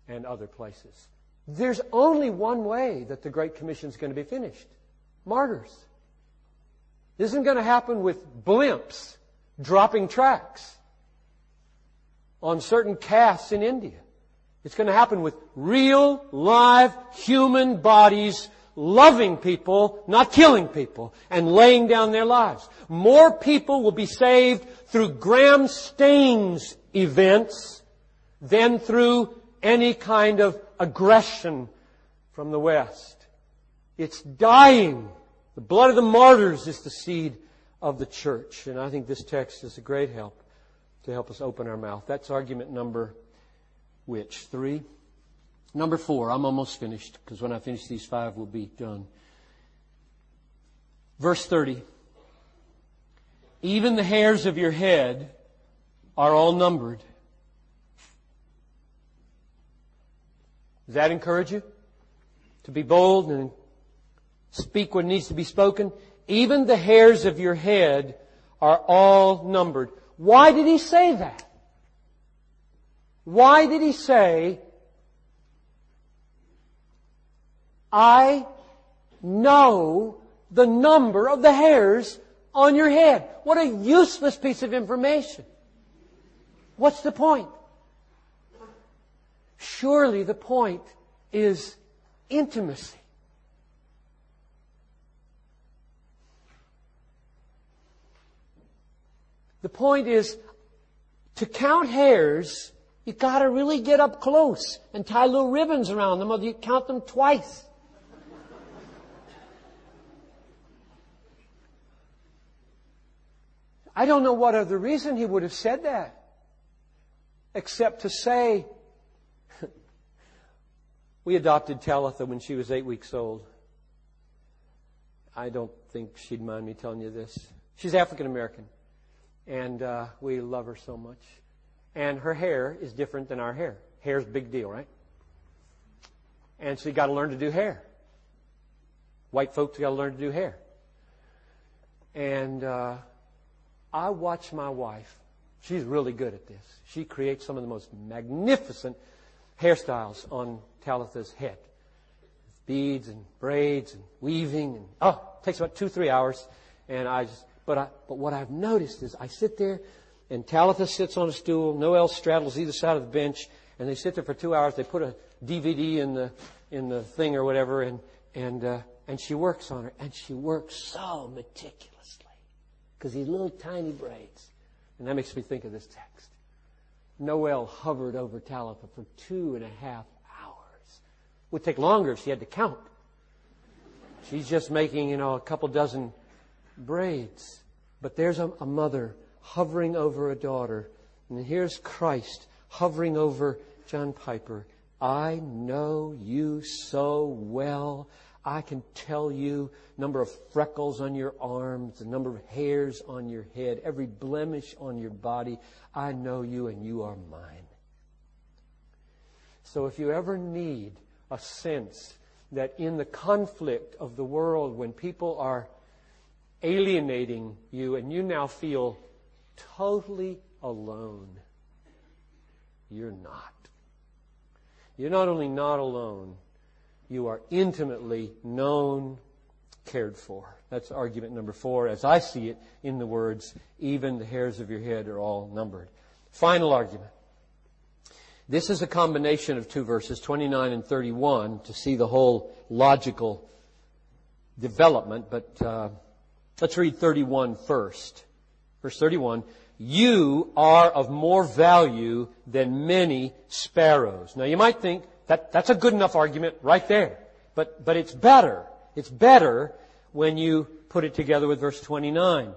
and other places. There's only one way that the Great Commission is going to be finished. Martyrs. This isn't going to happen with blimps dropping tracts on certain castes in India. It's going to happen with real, live, human bodies loving people, not killing people, and laying down their lives. More people will be saved through Graham Staines events than through any kind of aggression from the West. It's dying. The blood of the martyrs is the seed of the church. And I think this text is a great help to help us open our mouth. That's argument number which? Three? Number four, I'm almost finished because when I finish these five, we'll be done. Verse 30. Even the hairs of your head are all numbered. Does that encourage you? To be bold and speak what needs to be spoken? Even the hairs of your head are all numbered. Why did he say that? Why did he say, I know the number of the hairs on your head. What a useless piece of information. What's the point? Surely the point is intimacy. The point is to count hairs, you gotta really get up close and tie little ribbons around them or you count them twice. I don't know what other reason he would have said that. Except to say, we adopted Talitha when she was eight weeks old. I don't think she'd mind me telling you this. She's African American. And uh, we love her so much. And her hair is different than our hair. Hair's a big deal, right? And you got to learn to do hair. White folks got to learn to do hair. And uh, I watch my wife. She's really good at this. She creates some of the most magnificent hairstyles on Talitha's head. Beads and braids and weaving and, oh, it takes about two, three hours. And I just, but I, but what I've noticed is I sit there and Talitha sits on a stool, Noel straddles either side of the bench, and they sit there for two hours. They put a DVD in the, in the thing or whatever and, and, uh, and she works on her and she works so meticulously because these little tiny braids. And that makes me think of this text. Noel hovered over Talitha for two and a half hours. It Would take longer if she had to count. She's just making, you know, a couple dozen braids. But there's a, a mother hovering over a daughter. And here's Christ hovering over John Piper. I know you so well. I can tell you number of freckles on your arms, the number of hairs on your head, every blemish on your body. I know you and you are mine. So if you ever need a sense that in the conflict of the world, when people are alienating you and you now feel totally alone, you're not. You're not only not alone, you are intimately known, cared for. That's argument number four, as I see it in the words, even the hairs of your head are all numbered. Final argument. This is a combination of two verses, 29 and 31, to see the whole logical development, but uh, let's read 31 first. Verse 31, you are of more value than many sparrows. Now you might think, that, that's a good enough argument right there. But, but it's better. It's better when you put it together with verse 29.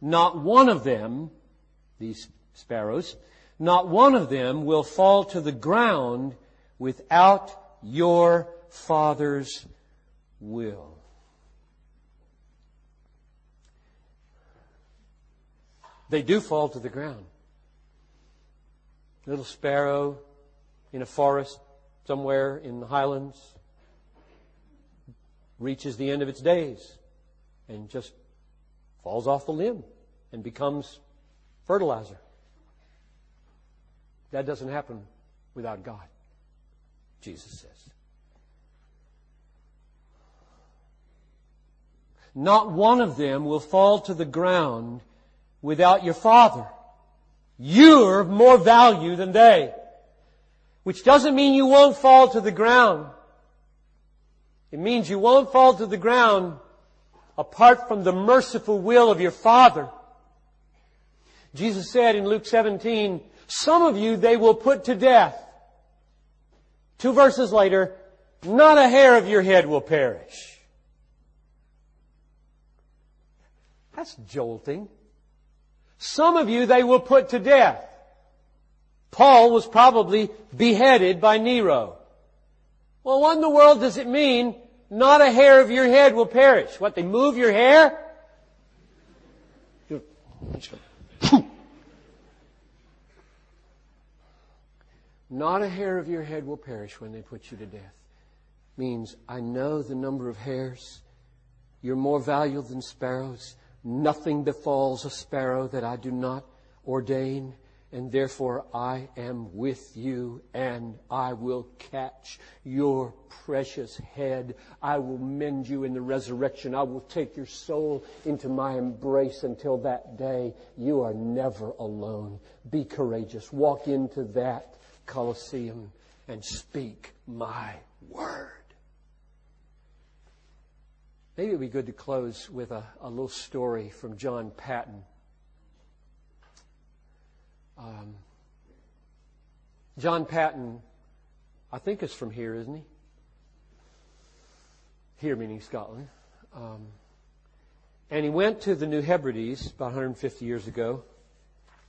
Not one of them, these sparrows, not one of them will fall to the ground without your Father's will. They do fall to the ground. Little sparrow in a forest somewhere in the highlands reaches the end of its days and just falls off the limb and becomes fertilizer. That doesn't happen without God, Jesus says. Not one of them will fall to the ground without your Father. You're more value than they. Which doesn't mean you won't fall to the ground. It means you won't fall to the ground apart from the merciful will of your Father. Jesus said in Luke 17, some of you they will put to death. Two verses later, not a hair of your head will perish. That's jolting. Some of you they will put to death. Paul was probably beheaded by Nero. Well, what in the world does it mean not a hair of your head will perish. What, they move your hair? Not a hair of your head will perish when they put you to death. Means, I know the number of hairs. You're more valuable than sparrows. Nothing befalls a sparrow that I do not ordain and therefore I am with you and I will catch your precious head. I will mend you in the resurrection. I will take your soul into my embrace until that day. You are never alone. Be courageous. Walk into that Colosseum and speak my word. Maybe it would be good to close with a, a little story from John Paton. Um, John Paton, I think, is from here, isn't he? Here, meaning Scotland. Um, and he went to the New Hebrides about 150 years ago,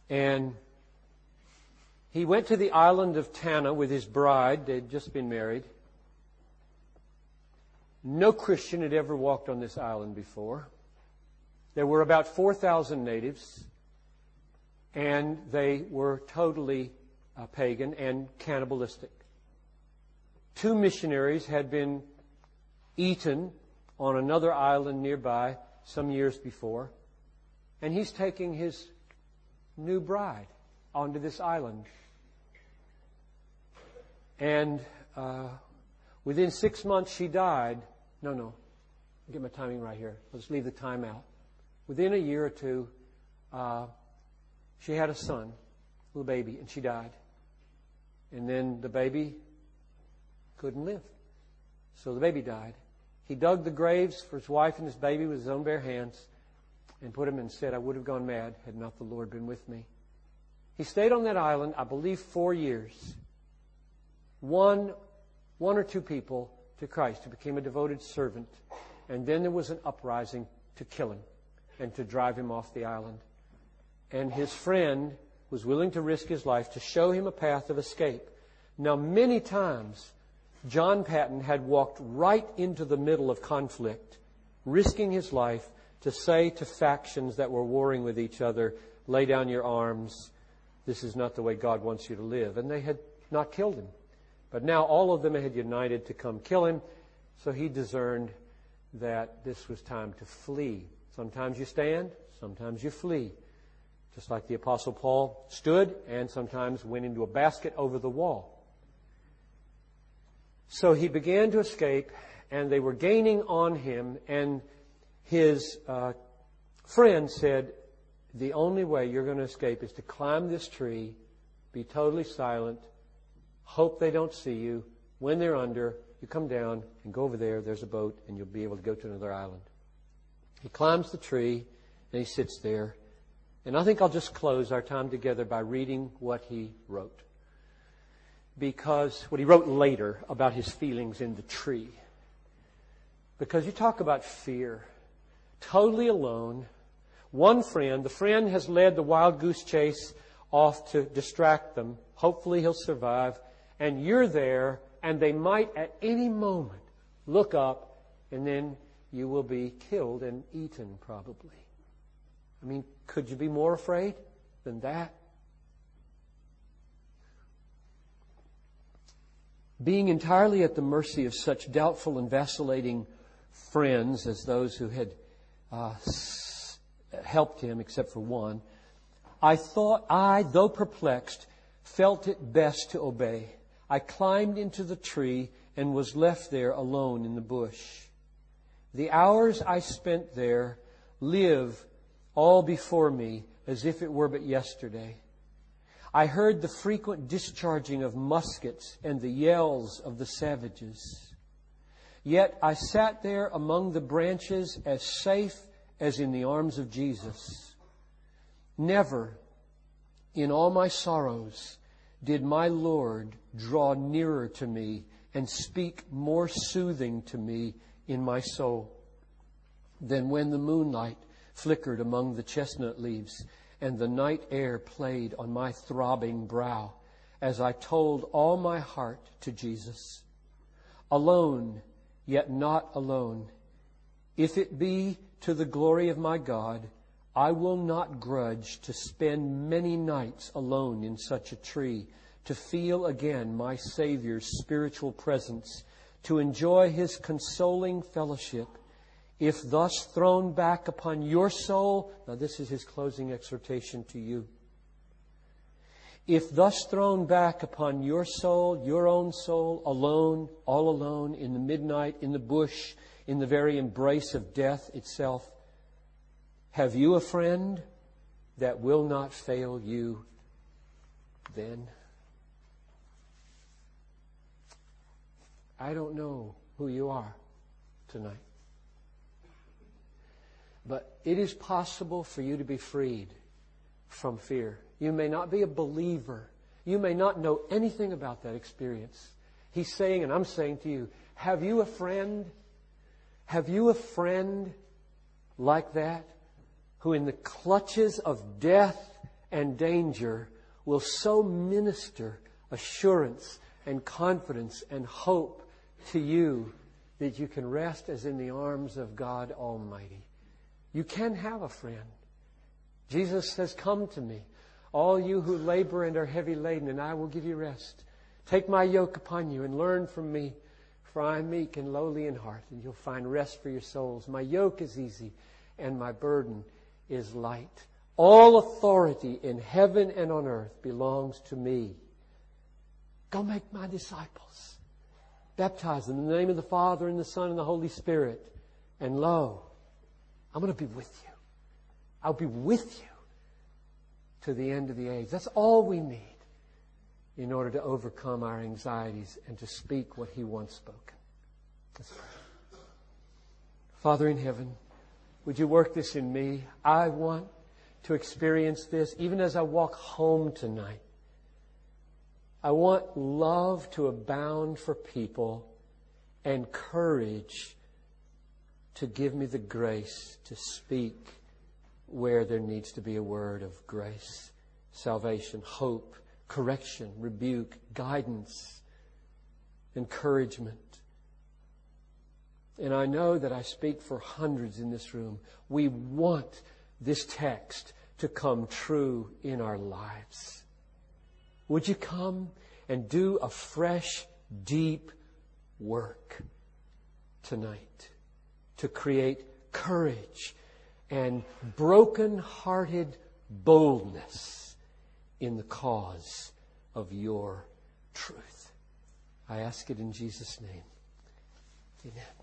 and he went to the island of Tanna with his bride. They'd just been married. No Christian had ever walked on this island before. There were about 4,000 natives and they were totally uh, pagan and cannibalistic. Two missionaries had been eaten on another island nearby some years before, and he's taking his new bride onto this island. And uh, within six months, she died. No, no. Get my timing right here. Let's leave the time out. Within a year or two, uh, she had a son, a little baby, and she died. And then the baby couldn't live. So the baby died. He dug the graves for his wife and his baby with his own bare hands and put them and said, I would have gone mad had not the Lord been with me. He stayed on that island, I believe, four years. One, one or two people to Christ who became a devoted servant. And then there was an uprising to kill him and to drive him off the island and his friend was willing to risk his life to show him a path of escape. Now, many times, John Paton had walked right into the middle of conflict, risking his life to say to factions that were warring with each other, lay down your arms. This is not the way God wants you to live. And they had not killed him. But now all of them had united to come kill him. So he discerned that this was time to flee. Sometimes you stand, sometimes you flee. Just like the Apostle Paul stood and sometimes went into a basket over the wall. So he began to escape, and they were gaining on him, and his uh, friend said, The only way you're going to escape is to climb this tree, be totally silent, hope they don't see you. When they're under, you come down and go over there, there's a boat, and you'll be able to go to another island. He climbs the tree, and he sits there, and I think I'll just close our time together by reading what he wrote. Because what he wrote later about his feelings in the tree. Because you talk about fear. Totally alone. One friend, the friend has led the wild goose chase off to distract them. Hopefully he'll survive. And you're there, and they might at any moment look up, and then you will be killed and eaten probably. I mean, could you be more afraid than that? Being entirely at the mercy of such doubtful and vacillating friends as those who had uh, helped him, except for one, I thought I, though perplexed, felt it best to obey. I climbed into the tree and was left there alone in the bush. The hours I spent there live all before me as if it were but yesterday. I heard the frequent discharging of muskets and the yells of the savages. Yet I sat there among the branches as safe as in the arms of Jesus. Never in all my sorrows did my Lord draw nearer to me and speak more soothing to me in my soul than when the moonlight flickered among the chestnut leaves and the night air played on my throbbing brow as I told all my heart to Jesus. Alone, yet not alone. If it be to the glory of my God, I will not grudge to spend many nights alone in such a tree, to feel again my Savior's spiritual presence, to enjoy His consoling fellowship. If thus thrown back upon your soul, now this is His closing exhortation to you. If thus thrown back upon your soul, your own soul, alone, all alone, in the midnight, in the bush, in the very embrace of death itself, have you a friend that will not fail you then? I don't know who you are tonight. But it is possible for you to be freed from fear. You may not be a believer. You may not know anything about that experience. He's saying, and I'm saying to you, have you a friend? Have you a friend like that? who in the clutches of death and danger will so minister assurance and confidence and hope to you that you can rest as in the arms of God Almighty. You can have a friend. Jesus says, Come to me, all you who labor and are heavy laden, and I will give you rest. Take my yoke upon you and learn from me, for I am meek and lowly in heart, and you'll find rest for your souls. My yoke is easy, and my burden is light. All authority in heaven and on earth belongs to me. Go make my disciples. Baptize them in the name of the Father and the Son and the Holy Spirit. And lo, I'm going to be with you. I'll be with you to the end of the age. That's all we need in order to overcome our anxieties and to speak what He once spoken. Father in heaven, would you work this in me? I want to experience this even as I walk home tonight. I want love to abound for people and courage to give me the grace to speak where there needs to be a word of grace, salvation, hope, correction, rebuke, guidance, encouragement. And I know that I speak for hundreds in this room. We want this text to come true in our lives. Would you come and do a fresh, deep work tonight to create courage and broken-hearted boldness in the cause of your truth. I ask it in Jesus' name. Amen.